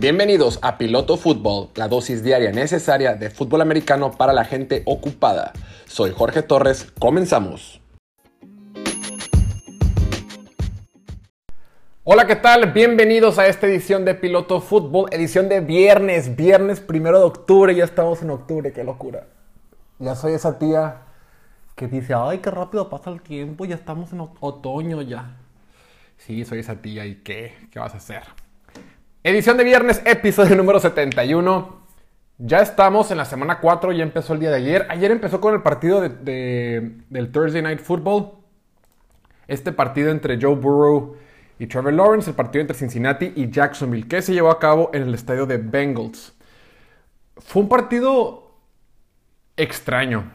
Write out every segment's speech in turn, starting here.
Bienvenidos a Piloto Fútbol, la dosis diaria necesaria de fútbol americano para la gente ocupada. Soy Jorge Torres, comenzamos. Hola, ¿qué tal? Bienvenidos a esta edición de Piloto Fútbol, edición de viernes, viernes primero de octubre, ya estamos en octubre, qué locura. Ya soy esa tía que dice, ay, qué rápido pasa el tiempo, ya estamos en otoño ya. Sí, soy esa tía y qué, ¿qué vas a hacer? Edición de viernes, episodio número 71. Ya estamos en la semana 4, ya empezó el día de ayer. Ayer empezó con el partido del Thursday Night Football. Este partido entre Joe Burrow y Trevor Lawrence, el partido entre Cincinnati y Jacksonville, que se llevó a cabo en el estadio de Bengals. Fue un partido extraño.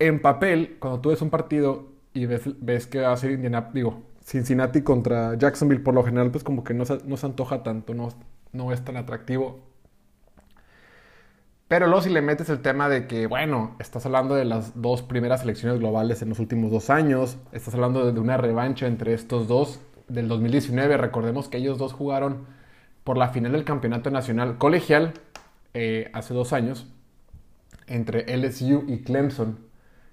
En papel, cuando tú ves un partido y ves, que va a ser digo, Cincinnati contra Jacksonville, por lo general, pues como que no se, no se antoja tanto, no, no es tan atractivo. Pero luego si le metes el tema de que, bueno, estás hablando de las dos primeras selecciones globales en los últimos dos años, estás hablando de una revancha entre estos dos del 2019, recordemos que ellos dos jugaron por la final del campeonato nacional colegial eh, hace dos años entre LSU y Clemson.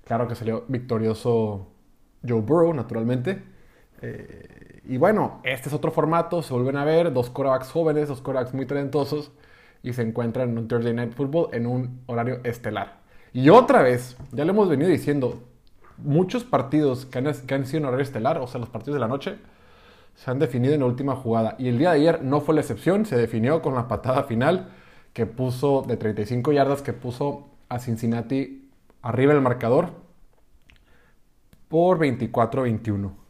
Claro que salió victorioso Joe Burrow, naturalmente. Eh, y bueno, este es otro formato, se vuelven a ver, dos corebacks jóvenes, dos corebacks muy talentosos, y se encuentran en un Thursday Night Football en un horario estelar. Y otra vez, ya le hemos venido diciendo, muchos partidos que han, que han sido en horario estelar, o sea, los partidos de la noche, se han definido en la última jugada. Y el día de ayer no fue la excepción, se definió con la patada final que puso de 35 yardas, que puso a Cincinnati arriba del marcador por 24-21.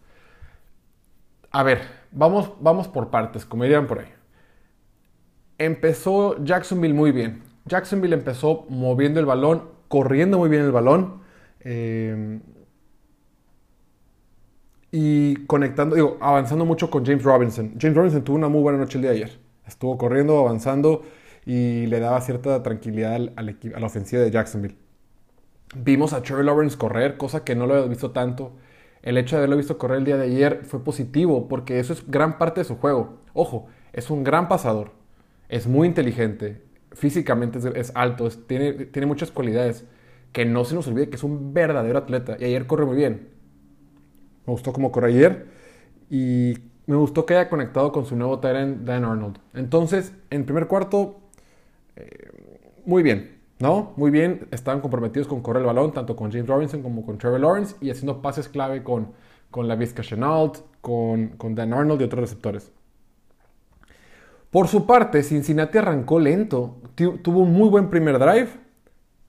A ver, vamos, vamos por partes, como dirían por ahí. Empezó Jacksonville muy bien. Jacksonville empezó moviendo el balón, corriendo muy bien el balón. Eh, y conectando, digo, avanzando mucho con James Robinson. James Robinson tuvo una muy buena noche el día de ayer. Estuvo corriendo, avanzando y le daba cierta tranquilidad a la ofensiva de Jacksonville. Vimos a Trevor Lawrence correr, cosa que no lo había visto tanto el hecho de haberlo visto correr el día de ayer fue positivo porque eso es gran parte de su juego. Ojo, es un gran pasador, es muy inteligente, físicamente es, alto, tiene, muchas cualidades. Que no se nos olvide que es un verdadero atleta y ayer corre muy bien. Me gustó cómo corre ayer y me gustó que haya conectado con su nuevo Tyrant Dan Arnold. Entonces, en primer cuarto, eh, muy bien. ¿No? Muy bien, estaban comprometidos con correr el balón, tanto con James Robinson como con Trevor Lawrence, y haciendo pases clave con, con la Vizca Chenault, con, con Dan Arnold y otros receptores. Por su parte, Cincinnati arrancó lento, tuvo un muy buen primer drive,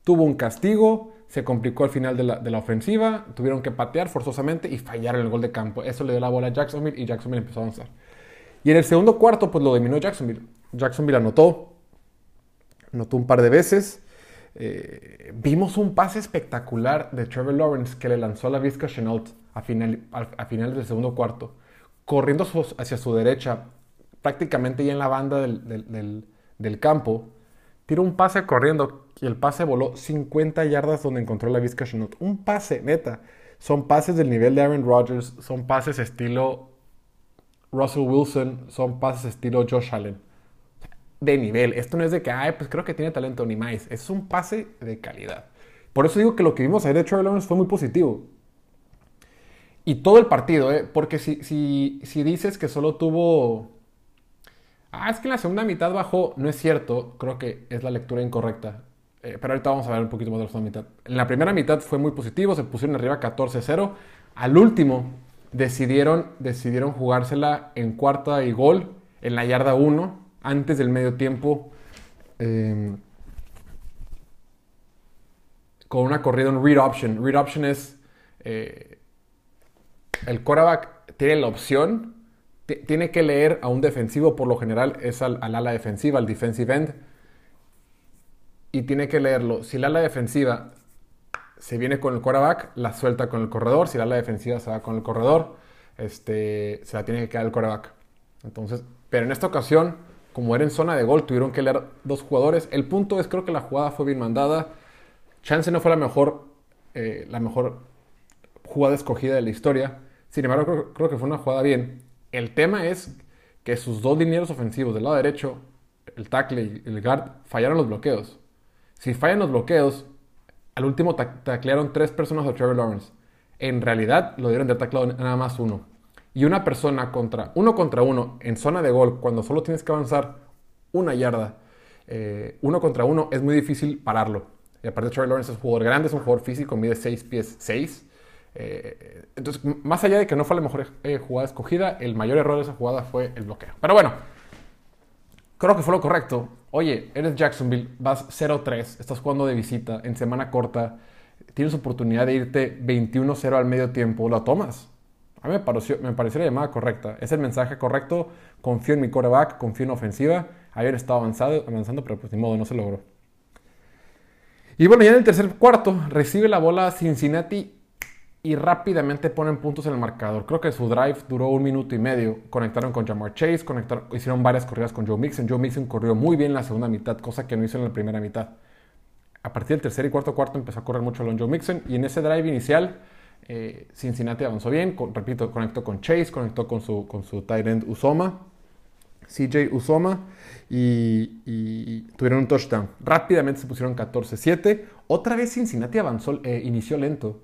tuvo un castigo, se complicó al final de la, de la, ofensiva, tuvieron que patear forzosamente y fallaron el gol de campo. Eso le dio la bola a Jacksonville y Jacksonville empezó a avanzar. Y en el segundo cuarto, pues lo dominó Jacksonville. Jacksonville anotó, anotó un par de veces. Eh, vimos un pase espectacular de Trevor Lawrence que le lanzó a la Vizca Chenault a, final, a, finales del segundo cuarto, corriendo hacia su derecha, prácticamente ya en la banda del, campo. Tiró un pase corriendo y el pase voló 50 yardas donde encontró la Vizca Chenault. Un pase, neta. Son pases del nivel de Aaron Rodgers, son pases estilo Russell Wilson, son pases estilo Josh Allen de nivel. Esto no es de que, ay, pues creo que tiene talento ni más. Es un pase de calidad. Por eso digo que lo que vimos ayer de Trevor Lawrence fue muy positivo. Y todo el partido, ¿eh? Porque si, si, si dices que solo tuvo... Ah, es que en la segunda mitad bajó. No es cierto. Creo que es la lectura incorrecta. Eh, pero ahorita vamos a ver un poquito más de la segunda mitad. En la primera mitad fue muy positivo. Se pusieron arriba 14-0. Al último decidieron, decidieron jugársela en cuarta y gol en la yarda 1 antes del medio tiempo em, con una corrida en read option. Read option es eh, el quarterback tiene la opción, tiene que leer a un defensivo, por lo general es al, ala defensiva, al defensive end, y tiene que leerlo. Si el ala defensiva se viene con el quarterback, la suelta con el corredor. Si el ala defensiva se va con el corredor, este, se la tiene que quedar el quarterback. Entonces, pero en esta ocasión como era en zona de gol, tuvieron que leer dos jugadores. El punto es, creo que la jugada fue bien mandada. Chance no fue la mejor, eh, la mejor jugada escogida de la historia. Sin embargo, creo, que fue una jugada bien. El tema es que sus dos dineros ofensivos del lado derecho el tackle y el guard fallaron los bloqueos. Si fallan los bloqueos, al último taclearon tres personas a Trevor Lawrence. En realidad lo dieron de taclado nada más uno. Y una persona contra uno contra uno en zona de gol, cuando solo tienes que avanzar una yarda, eh, uno contra uno, es muy difícil pararlo. Y aparte Trevor Lawrence es un jugador grande, es un jugador físico, mide 6 pies 6. Eh, entonces, más allá de que no fue la mejor eh, jugada escogida, el mayor error de esa jugada fue el bloqueo. Pero bueno, creo que fue lo correcto. Oye, eres Jacksonville, vas 0-3, estás jugando de visita en semana corta, tienes oportunidad de irte 21-0 al medio tiempo, ¿lo tomas? A mí me pareció, me pareció la llamada correcta. Es el mensaje correcto. Confío en mi quarterback, confío en ofensiva. Ayer estaba avanzado, avanzando, pero pues ni modo, no se logró. Y bueno, ya en el tercer cuarto recibe la bola Cincinnati y rápidamente ponen puntos en el marcador. Creo que su drive duró un minuto y medio. Conectaron con Jamar Chase, conectaron, hicieron varias corridas con Joe Mixon. Joe Mixon corrió muy bien en la segunda mitad, cosa que no hizo en la primera mitad. A partir del tercer y cuarto cuarto empezó a correr mucho Joe Mixon y en ese drive inicial eh, Cincinnati avanzó bien. repito, conectó con Chase, conectó con su, con su tight end Usoma, CJ Usoma y, tuvieron un touchdown. Rápidamente se pusieron 14-7. Otra vez Cincinnati avanzó, eh, inició lento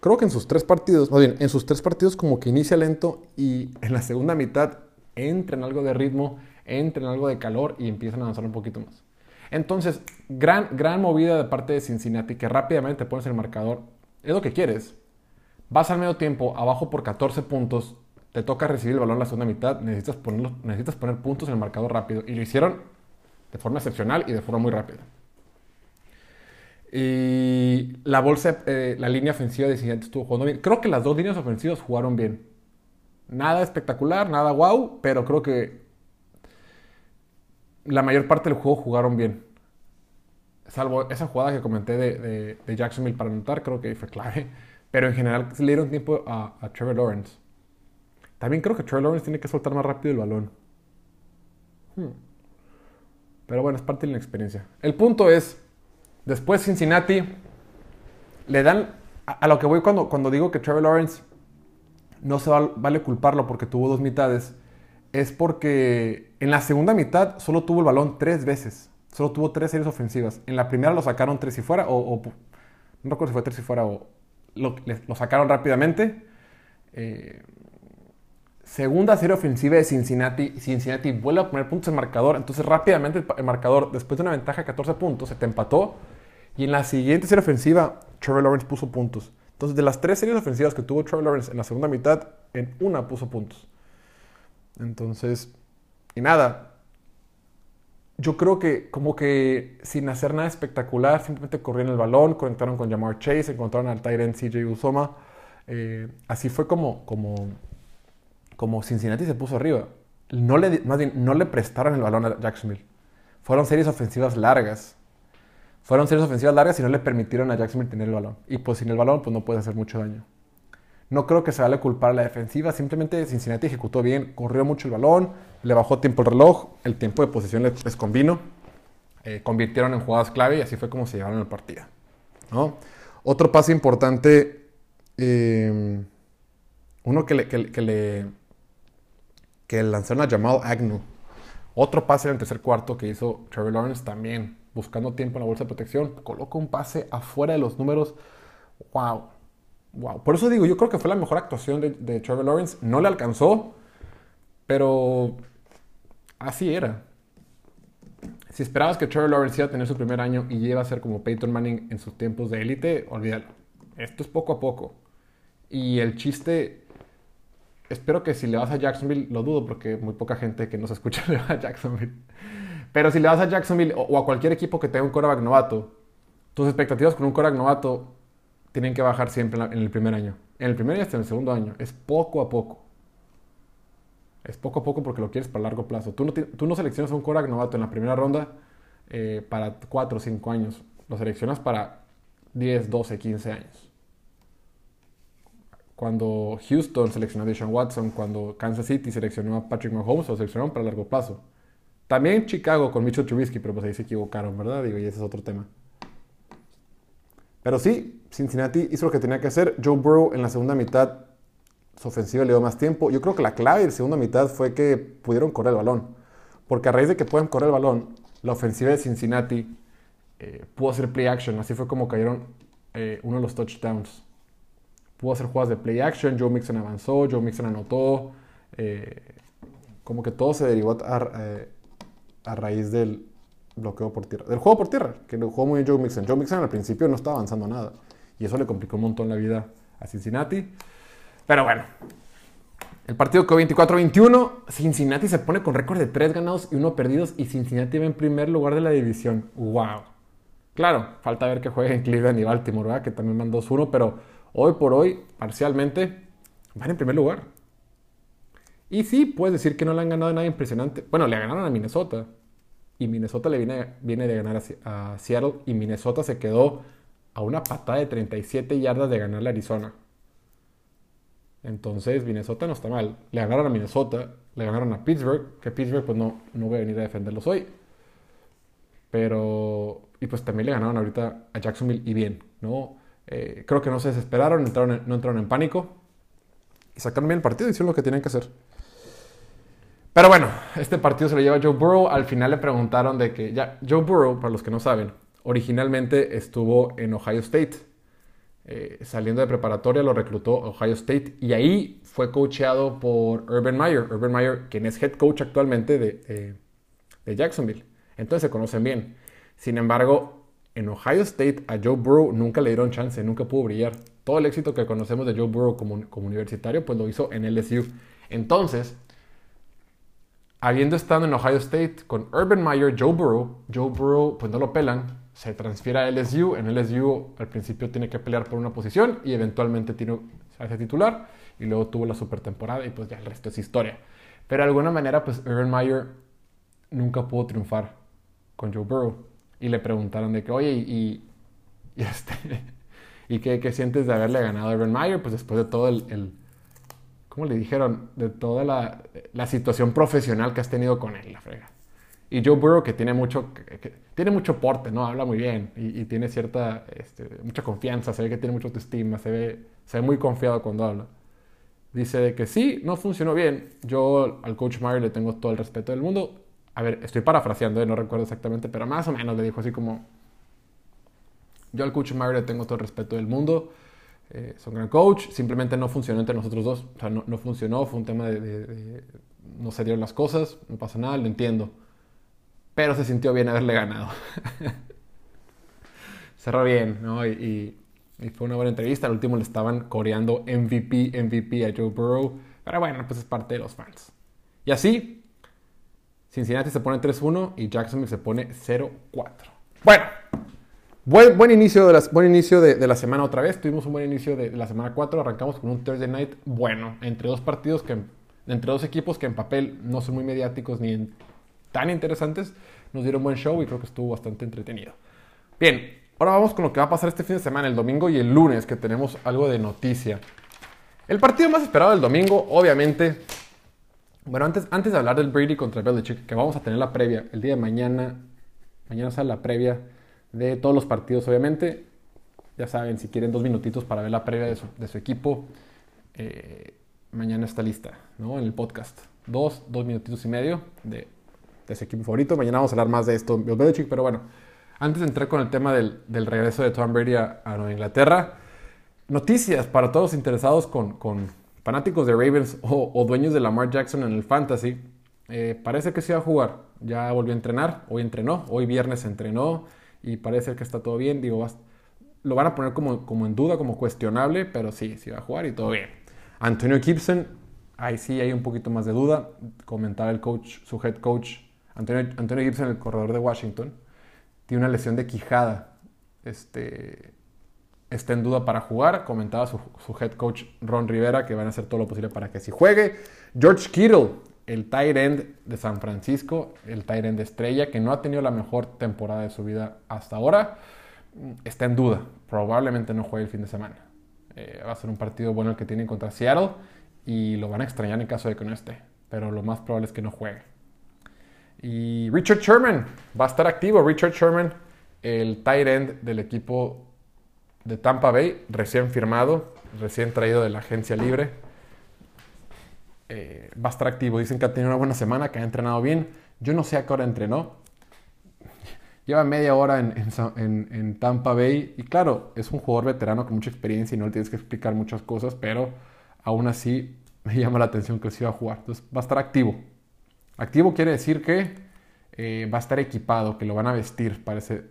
creo que en sus tres partidos, más bien, en sus tres partidos como que inicia lento y en la segunda mitad entra en algo de ritmo, entra en algo de calor y empiezan a avanzar un poquito más. Entonces, gran, gran movida de parte de Cincinnati que rápidamente pones el marcador. Es lo que quieres. Vas al medio tiempo, abajo por 14 puntos, te toca recibir el balón en la segunda mitad, necesitas, necesitas poner puntos en el marcador rápido. Y lo hicieron de forma excepcional y de forma muy rápida. Y la bolsa, eh, la línea ofensiva de Cincinnati estuvo jugando bien. Creo que las dos líneas ofensivas jugaron bien. Nada espectacular, nada wow, pero creo que la mayor parte del juego jugaron bien. Salvo esa jugada que comenté de, Jacksonville para anotar, creo que fue clave. Pero en general le dieron tiempo a, Trevor Lawrence. También creo que Trevor Lawrence tiene que soltar más rápido el balón. Hmm. Pero bueno, es parte de la experiencia. El punto es, Después Cincinnati le dan, a, lo que voy cuando, cuando digo que Trevor Lawrence no se vale culparlo porque tuvo dos mitades, es porque en la segunda mitad solo tuvo el balón tres veces, solo tuvo tres series ofensivas. En la primera lo sacaron tres y fuera, o, no recuerdo si fue tres y fuera o lo, sacaron rápidamente. Eh, segunda serie ofensiva de Cincinnati, Cincinnati vuelve a poner puntos en marcador, entonces rápidamente el marcador, después de una ventaja de 14 puntos, se te empató y en la siguiente serie ofensiva, Trevor Lawrence puso puntos. Entonces, de las tres series ofensivas que tuvo Trevor Lawrence en la segunda mitad, en una puso puntos. Entonces, y nada. Yo creo que como que sin hacer nada espectacular, simplemente corrieron el balón, conectaron con Jamar Chase, encontraron al Tyrant CJ Usoma. Eh, así fue como, como, como Cincinnati se puso arriba. No le, más bien, no le prestaron el balón a Jacksonville. Fueron series ofensivas largas. Fueron series ofensivas largas y no le permitieron a Jacksonville tener el balón. Y pues sin el balón, pues no puede hacer mucho daño. No creo que se vale culpar a la defensiva. Simplemente Cincinnati ejecutó bien, corrió mucho el balón, le bajó tiempo el reloj, el tiempo de posición les, convino. Eh, convirtieron en jugadas clave y así fue como se llevaron el partido. ¿no? Otro paso importante, eh, uno que le, que, le, que lanzaron a Jamal Agnew. Otro pase en el tercer cuarto que hizo Trevor Lawrence también buscando tiempo en la bolsa de protección, coloca un pase afuera de los números. ¡Wow! ¡Wow! Por eso digo, yo creo que fue la mejor actuación de, Trevor Lawrence. No le alcanzó, pero así era. Si esperabas que Trevor Lawrence iba a tener su primer año y iba a ser como Peyton Manning en sus tiempos de élite, olvídalo. Esto es poco a poco. Y el chiste, espero que si le vas a Jacksonville, lo dudo porque muy poca gente que nos escucha le va a Jacksonville. Pero si le vas a Jacksonville o, a cualquier equipo que tenga un quarterback novato, tus expectativas con un quarterback novato tienen que bajar siempre en, el primer año. En el primer y hasta en el segundo año. Es poco a poco. Es poco a poco porque lo quieres para largo plazo. Tú no, tú no seleccionas un quarterback novato en la primera ronda eh, para 4 o 5 años. Lo seleccionas para 10, 12, 15 años. Cuando Houston seleccionó a Deshaun Watson, cuando Kansas City seleccionó a Patrick Mahomes, lo seleccionaron para largo plazo. También Chicago con Mitchell Trubisky, pero pues ahí se equivocaron, ¿verdad? Digo, y ese es otro tema. Pero sí, Cincinnati hizo lo que tenía que hacer. Joe Burrow en la segunda mitad, su ofensiva le dio más tiempo. Yo creo que la clave de la segunda mitad fue que pudieron correr el balón. Porque a raíz de que pueden correr el balón, la ofensiva de Cincinnati eh, pudo hacer play action. Así fue como cayeron eh, uno de los touchdowns. Pudo hacer jugadas de play action. Joe Mixon avanzó, Joe Mixon anotó. Eh, como que todo se derivó a, raíz del bloqueo por tierra. Del juego por tierra, que lo jugó muy bien Joe Mixon. Joe Mixon al principio no estaba avanzando nada. Y eso le complicó un montón la vida a Cincinnati. Pero bueno, el partido quedó 24-21. Cincinnati se pone con récord de 3 ganados y 1 perdidos. Y Cincinnati va en primer lugar de la división. ¡Wow! Claro, falta ver que jueguen Cleveland y Baltimore, ¿verdad? Que también van 2-1. Pero hoy por hoy, parcialmente, van en primer lugar. Y sí, puedes decir que no le han ganado nada impresionante. Bueno, le ganaron a Minnesota. Y Minnesota le viene, viene de ganar a, a Seattle. Y Minnesota se quedó a una patada de 37 yardas de ganar a Arizona. Entonces, Minnesota no está mal. Le ganaron a Minnesota, le ganaron a Pittsburgh, que Pittsburgh pues no, no voy a venir a defenderlos hoy. Pero, y pues también le ganaron ahorita a Jacksonville y bien, ¿no? Eh, creo que no se desesperaron, entraron no entraron en pánico y sacaron bien el partido y hicieron lo que tenían que hacer. Pero bueno, este partido se lo lleva Joe Burrow. Al final le preguntaron de que, ya, Joe Burrow, para los que no saben, originalmente estuvo en Ohio State eh, saliendo de preparatoria lo reclutó Ohio State y ahí fue coacheado por Urban Meyer. Urban Meyer, quien es head coach actualmente de, Jacksonville. Entonces se conocen bien. Sin embargo, en Ohio State a Joe Burrow nunca le dieron chance, nunca pudo brillar. Todo el éxito que conocemos de Joe Burrow como, como universitario, pues lo hizo en LSU. Entonces, habiendo estado en Ohio State con Urban Meyer, Joe Burrow, Joe Burrow, pues no lo pelan, se transfiere a LSU. En LSU al principio tiene que pelear por una posición y eventualmente tiene, se hace titular y luego tuvo la super temporada y pues ya el resto es historia. Pero de alguna manera pues Urban Meyer nunca pudo triunfar con Joe Burrow y le preguntaron de que, oye, y, y, este, ¿y qué, qué, sientes de haberle ganado a Urban Meyer? Pues después de todo el, el ¿cómo le dijeron? De toda la, la situación profesional que has tenido con él, la frega. Y Joe Burrow, que tiene mucho, que, tiene mucho porte, ¿no? Habla muy bien y, tiene cierta, este, mucha confianza, se ve que tiene mucha autoestima, se ve, se ve muy confiado cuando habla. Dice de que sí, no funcionó bien. Yo al coach Meyer le tengo todo el respeto del mundo. A ver, estoy parafraseando, ¿eh? no recuerdo exactamente, pero más o menos le dijo así como, yo al coach Meyer le tengo todo el respeto del mundo. Eh, es un gran coach, simplemente no funcionó entre nosotros dos. O sea, no, no funcionó, fue un tema de, de, no se dieron las cosas, no pasa nada, lo entiendo pero se sintió bien haberle ganado. Cerró bien, ¿no? Y, fue una buena entrevista. Al último le estaban coreando MVP, MVP a Joe Burrow. Pero bueno, pues es parte de los fans. Y así, Cincinnati se pone 3-1 y Jacksonville se pone 0-4. Bueno, buen, inicio, de, buen inicio de, la semana otra vez. Tuvimos un buen inicio de, la semana 4. Arrancamos con un Thursday night bueno, entre dos partidos que, entre dos equipos que en papel no son muy mediáticos ni en tan interesantes, nos dieron buen show y creo que estuvo bastante entretenido. Bien, ahora vamos con lo que va a pasar este fin de semana, el domingo y el lunes, que tenemos algo de noticia. El partido más esperado del domingo, obviamente. Bueno, antes, antes de hablar del Brady contra Belichick, que vamos a tener la previa el día de mañana. Mañana sale la previa de todos los partidos, obviamente. Ya saben, si quieren dos minutitos para ver la previa de su, equipo, eh, mañana está lista, ¿no? En el podcast. Dos, dos minutitos y medio de de ese equipo favorito. Mañana vamos a hablar más de esto, pero bueno, antes de entrar con el tema del, del regreso de Tom Brady a, Nueva Inglaterra, noticias para todos interesados con, con fanáticos de Ravens o, dueños de Lamar Jackson en el Fantasy. Eh, parece que se va a jugar, ya volvió a entrenar, hoy entrenó, hoy viernes entrenó y parece que está todo bien. Digo, lo van a poner como, como en duda, como cuestionable, pero sí, sí va a jugar y todo bien. Antonio Gibson, ahí sí hay un poquito más de duda. Comentaba el coach, su head coach Antonio, Gibson, el corredor de Washington, tiene una lesión de quijada. Este, está en duda para jugar. Comentaba su, head coach Ron Rivera que van a hacer todo lo posible para que sí juegue. George Kittle, el tight end de San Francisco, el tight end estrella, que no ha tenido la mejor temporada de su vida hasta ahora, está en duda. Probablemente no juegue el fin de semana. Eh, va a ser un partido bueno el que tienen contra Seattle y lo van a extrañar en caso de que no esté. Pero lo más probable es que no juegue. Y Richard Sherman va a estar activo. Richard Sherman, el tight end del equipo de Tampa Bay, recién firmado, recién traído de la agencia libre. Eh, va a estar activo. Dicen que ha tenido una buena semana, que ha entrenado bien. Yo no sé a qué hora entrenó. Lleva media hora en, Tampa Bay y claro, es un jugador veterano con mucha experiencia y no le tienes que explicar muchas cosas, pero aún así me llama la atención que sí va a jugar. Entonces va a estar activo. Activo quiere decir que eh, va a estar equipado, que lo van a vestir. Parece,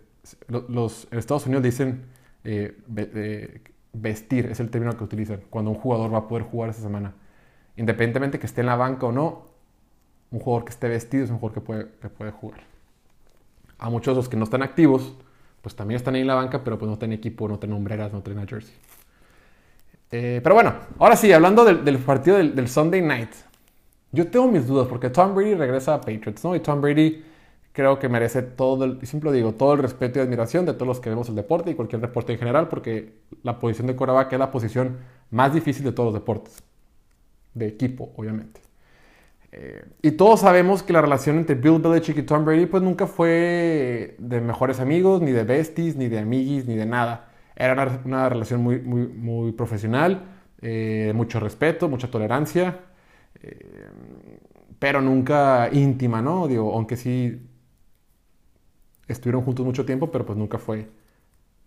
los, en Estados Unidos dicen eh, vestir, es el término que utilizan, cuando un jugador va a poder jugar esa semana. Independientemente que esté en la banca o no, un jugador que esté vestido es un jugador que puede, que puede jugar. A muchos de los que no están activos, pues también están ahí en la banca, pero pues no tienen equipo, no tienen hombreras, no tienen jersey. Eh, pero bueno, ahora sí, hablando del, partido del, Sunday Night. Yo tengo mis dudas porque Tom Brady regresa a Patriots, ¿no? Y Tom Brady creo que merece todo el, siempre digo, todo el respeto y admiración de todos los que vemos el deporte y cualquier deporte en general, porque la posición de quarterback es la posición más difícil de todos los deportes. De equipo, obviamente. Eh, y todos sabemos que la relación entre Bill Belichick y Tom Brady pues nunca fue de mejores amigos, ni de besties, ni de amiguis, ni de nada. Era una, relación muy, muy, muy profesional, eh, mucho respeto, mucha tolerancia, pero nunca íntima, ¿no? Digo, aunque sí estuvieron juntos mucho tiempo, pero pues nunca fue...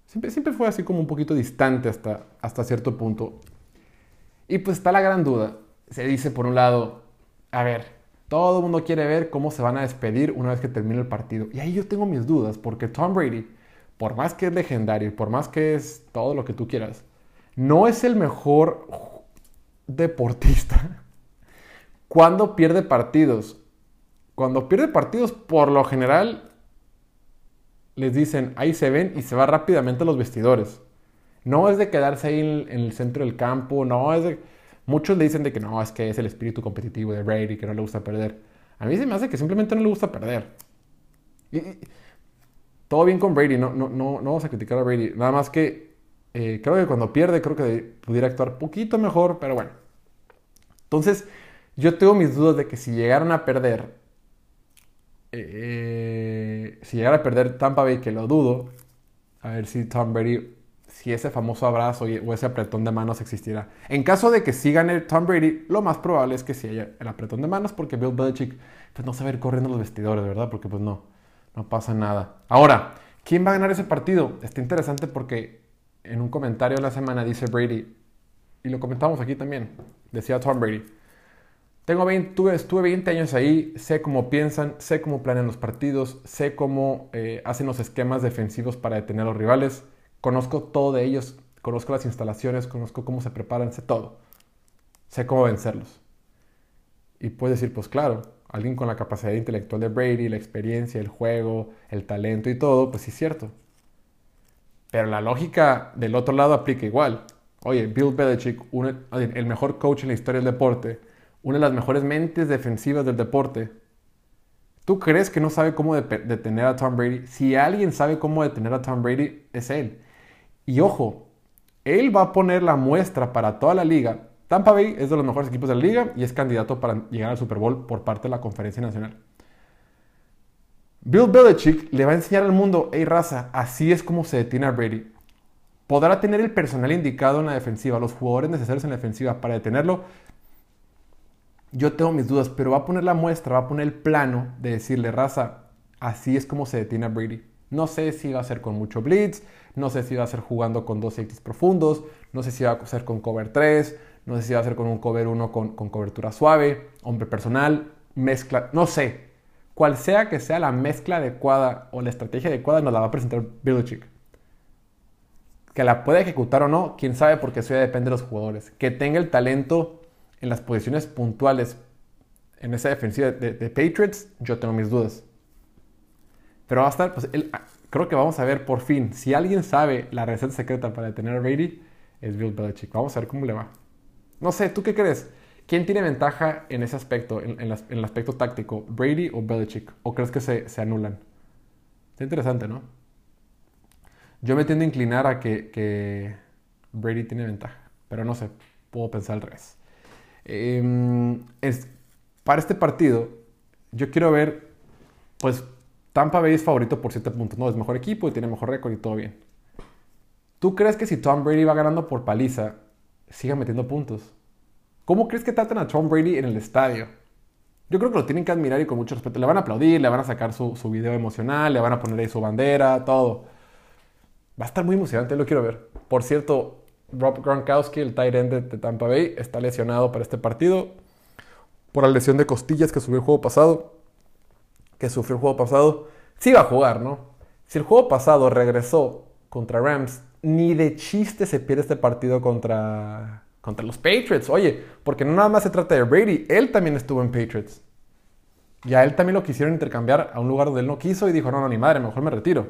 Siempre, siempre fue así como un poquito distante hasta, hasta cierto punto. Y pues está la gran duda. Se dice por un lado, a ver, todo el mundo quiere ver cómo se van a despedir una vez que termine el partido. Y ahí yo tengo mis dudas, porque Tom Brady, por más que es legendario, por más que es todo lo que tú quieras, no es el mejor deportista cuando pierde partidos. Cuando pierde partidos, por lo general, les dicen, ahí se ven y se va rápidamente a los vestidores. No es de quedarse ahí en el centro del campo, no es de Muchos le dicen de que no, es que es el espíritu competitivo de Brady, que no le gusta perder. A mí se me hace que simplemente no le gusta perder. Y, todo bien con Brady, no, no, no, no vamos a criticar a Brady. Nada más que eh, creo que cuando pierde, creo que pudiera actuar poquito mejor, pero bueno. Entonces, yo tengo mis dudas de que si llegaron a perder, eh, si llegara a perder Tampa Bay, que lo dudo, a ver si Tom Brady si ese famoso abrazo o ese apretón de manos existiera. En caso de que sí gane Tom Brady, lo más probable es que sí haya el apretón de manos porque Bill Belichick pues, no sabe ir corriendo los vestidores, ¿verdad? Porque pues no, no pasa nada. Ahora, ¿quién va a ganar ese partido? Está interesante porque en un comentario de la semana dice Brady, y lo comentamos aquí también, decía Tom Brady, tengo 20, estuve 20 años ahí, sé cómo piensan, sé cómo planean los partidos, sé cómo eh, hacen los esquemas defensivos para detener a los rivales Conozco todo de ellos, conozco las instalaciones, conozco cómo se preparan, sé todo. Sé cómo vencerlos. Y puedes decir, pues claro, alguien con la capacidad intelectual de Brady, la experiencia, el juego, el talento y todo, pues sí es cierto. Pero la lógica del otro lado aplica igual. Oye, Bill Belichick, el mejor coach en la historia del deporte, una de las mejores mentes defensivas del deporte. ¿Tú crees que no sabe cómo detener a Tom Brady? Si alguien sabe cómo detener a Tom Brady, es él. Y ojo, él va a poner la muestra para toda la liga. Tampa Bay es de los mejores equipos de la liga y es candidato para llegar al Super Bowl por parte de la Conferencia Nacional. Bill Belichick le va a enseñar al mundo, hey raza, así es como se detiene a Brady. Podrá tener el personal indicado en la defensiva, los jugadores necesarios en la defensiva para detenerlo. Yo tengo mis dudas, pero va a poner la muestra, va a poner el plano de decirle, raza, así es como se detiene a Brady. No sé si va a ser con mucho blitz, no sé si va a ser jugando con dos safeties profundos, no sé si va a ser con cover 3, no sé si va a ser con un cover 1 con, cobertura suave, hombre personal, mezcla, no sé. Cual sea que sea la mezcla adecuada o la estrategia adecuada, nos la va a presentar Belichick. Que la pueda ejecutar o no, quién sabe, porque eso ya depende de los jugadores. Que tenga el talento en las posiciones puntuales en esa defensiva de, Patriots, yo tengo mis dudas. Pero va a estar, pues, creo que vamos a ver por fin, si alguien sabe la receta secreta para detener a Brady, es Bill Belichick. Vamos a ver cómo le va. No sé, ¿tú qué crees? ¿Quién tiene ventaja en ese aspecto, en, el aspecto táctico? ¿Brady o Belichick? ¿O crees que se, anulan? Está interesante, ¿no? Yo me tiendo a inclinar a que, Brady tiene ventaja, pero no sé, puedo pensar al revés. Em, es, para este partido, yo quiero ver, pues, Tampa Bay es favorito por 7 puntos, ¿no? Es mejor equipo y tiene mejor récord y todo bien. ¿Tú crees que si Tom Brady va ganando por paliza, siga metiendo puntos? ¿Cómo crees que tratan a Tom Brady en el estadio? yo creo que lo tienen que admirar y con mucho respeto. Le van a aplaudir, le van a sacar su, su video emocional, le van a poner ahí su bandera, todo. Va a estar muy emocionante, lo quiero ver. Por cierto, Rob Gronkowski, el tight end de, Tampa Bay, está lesionado para este partido por la lesión de costillas que sufrió el juego pasado. Que sufrió el juego pasado. Sí va a jugar, ¿no? Si el juego pasado regresó contra Rams, ni de chiste se pierde este partido contra, contra los Patriots. Oye, porque no nada más se trata de Brady, él también estuvo en Patriots. Y a él también lo quisieron intercambiar a un lugar donde él no quiso y dijo, no, no, ni madre, mejor me retiro.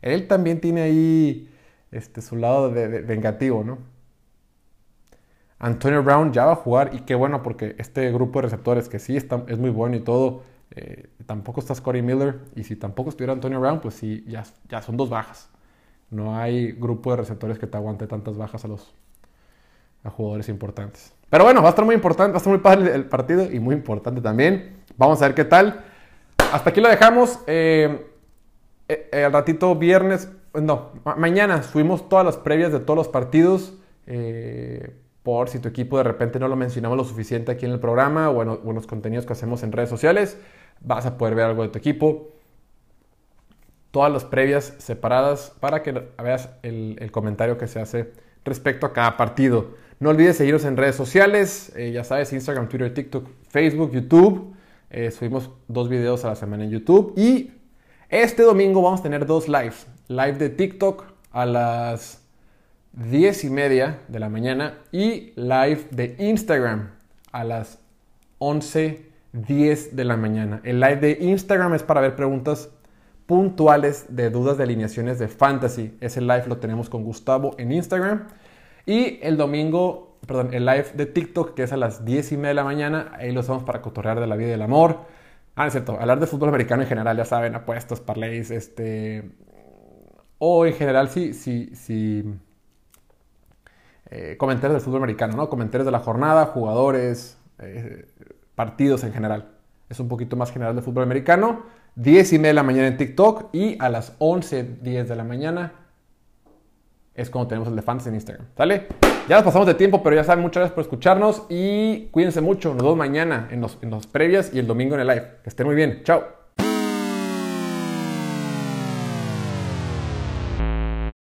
Él también tiene ahí este, su lado de, vengativo, ¿no? Antonio Brown ya va a jugar y qué bueno porque este grupo de receptores que sí está, es muy bueno y todo, eh, tampoco está Scotty Miller y si tampoco estuviera Antonio Brown, pues sí, ya, ya son dos bajas. No hay grupo de receptores que te aguante tantas bajas a los a jugadores importantes. Pero bueno, va a estar muy importante, va a estar muy padre el partido y muy importante también. Vamos a ver qué tal. Hasta aquí lo dejamos. Eh, eh, el ratito viernes, no, mañana subimos todas las previas de todos los partidos. Eh, por si tu equipo de repente no lo mencionamos lo suficiente aquí en el programa o en, los contenidos que hacemos en redes sociales, vas a poder ver algo de tu equipo todas las previas separadas para que veas el, el, comentario que se hace respecto a cada partido. No olvides seguirnos en redes sociales, eh, ya sabes, Instagram, Twitter, TikTok, Facebook, YouTube. Eh, subimos dos videos a la semana en YouTube. Y este domingo vamos a tener dos lives. Live de TikTok a las 10 y media de la mañana y live de Instagram a las 11.10 de la mañana. El live de Instagram es para ver preguntas puntuales de dudas de alineaciones de fantasy. Ese live lo tenemos con Gustavo en Instagram. Y el domingo, perdón, el live de TikTok, que es a las 10 y media de la mañana, ahí lo usamos para cotorrear de la vida y del amor. Ah, es cierto, hablar de fútbol americano en general, ya saben, apuestos, parlays, este... O en general, sí, sí, sí... Eh, comentarios del fútbol americano, ¿no? Comentarios de la jornada, jugadores, eh, partidos en general. Es un poquito más general de fútbol americano. 10 y media de la mañana en TikTok y a las 11, 10 de la mañana es cuando tenemos el de fans en Instagram. ¿Sale? Ya nos pasamos de tiempo, pero ya saben, muchas gracias por escucharnos y cuídense mucho. Nos vemos mañana en los, en los previas y el domingo en el live. Que estén muy bien. Chao.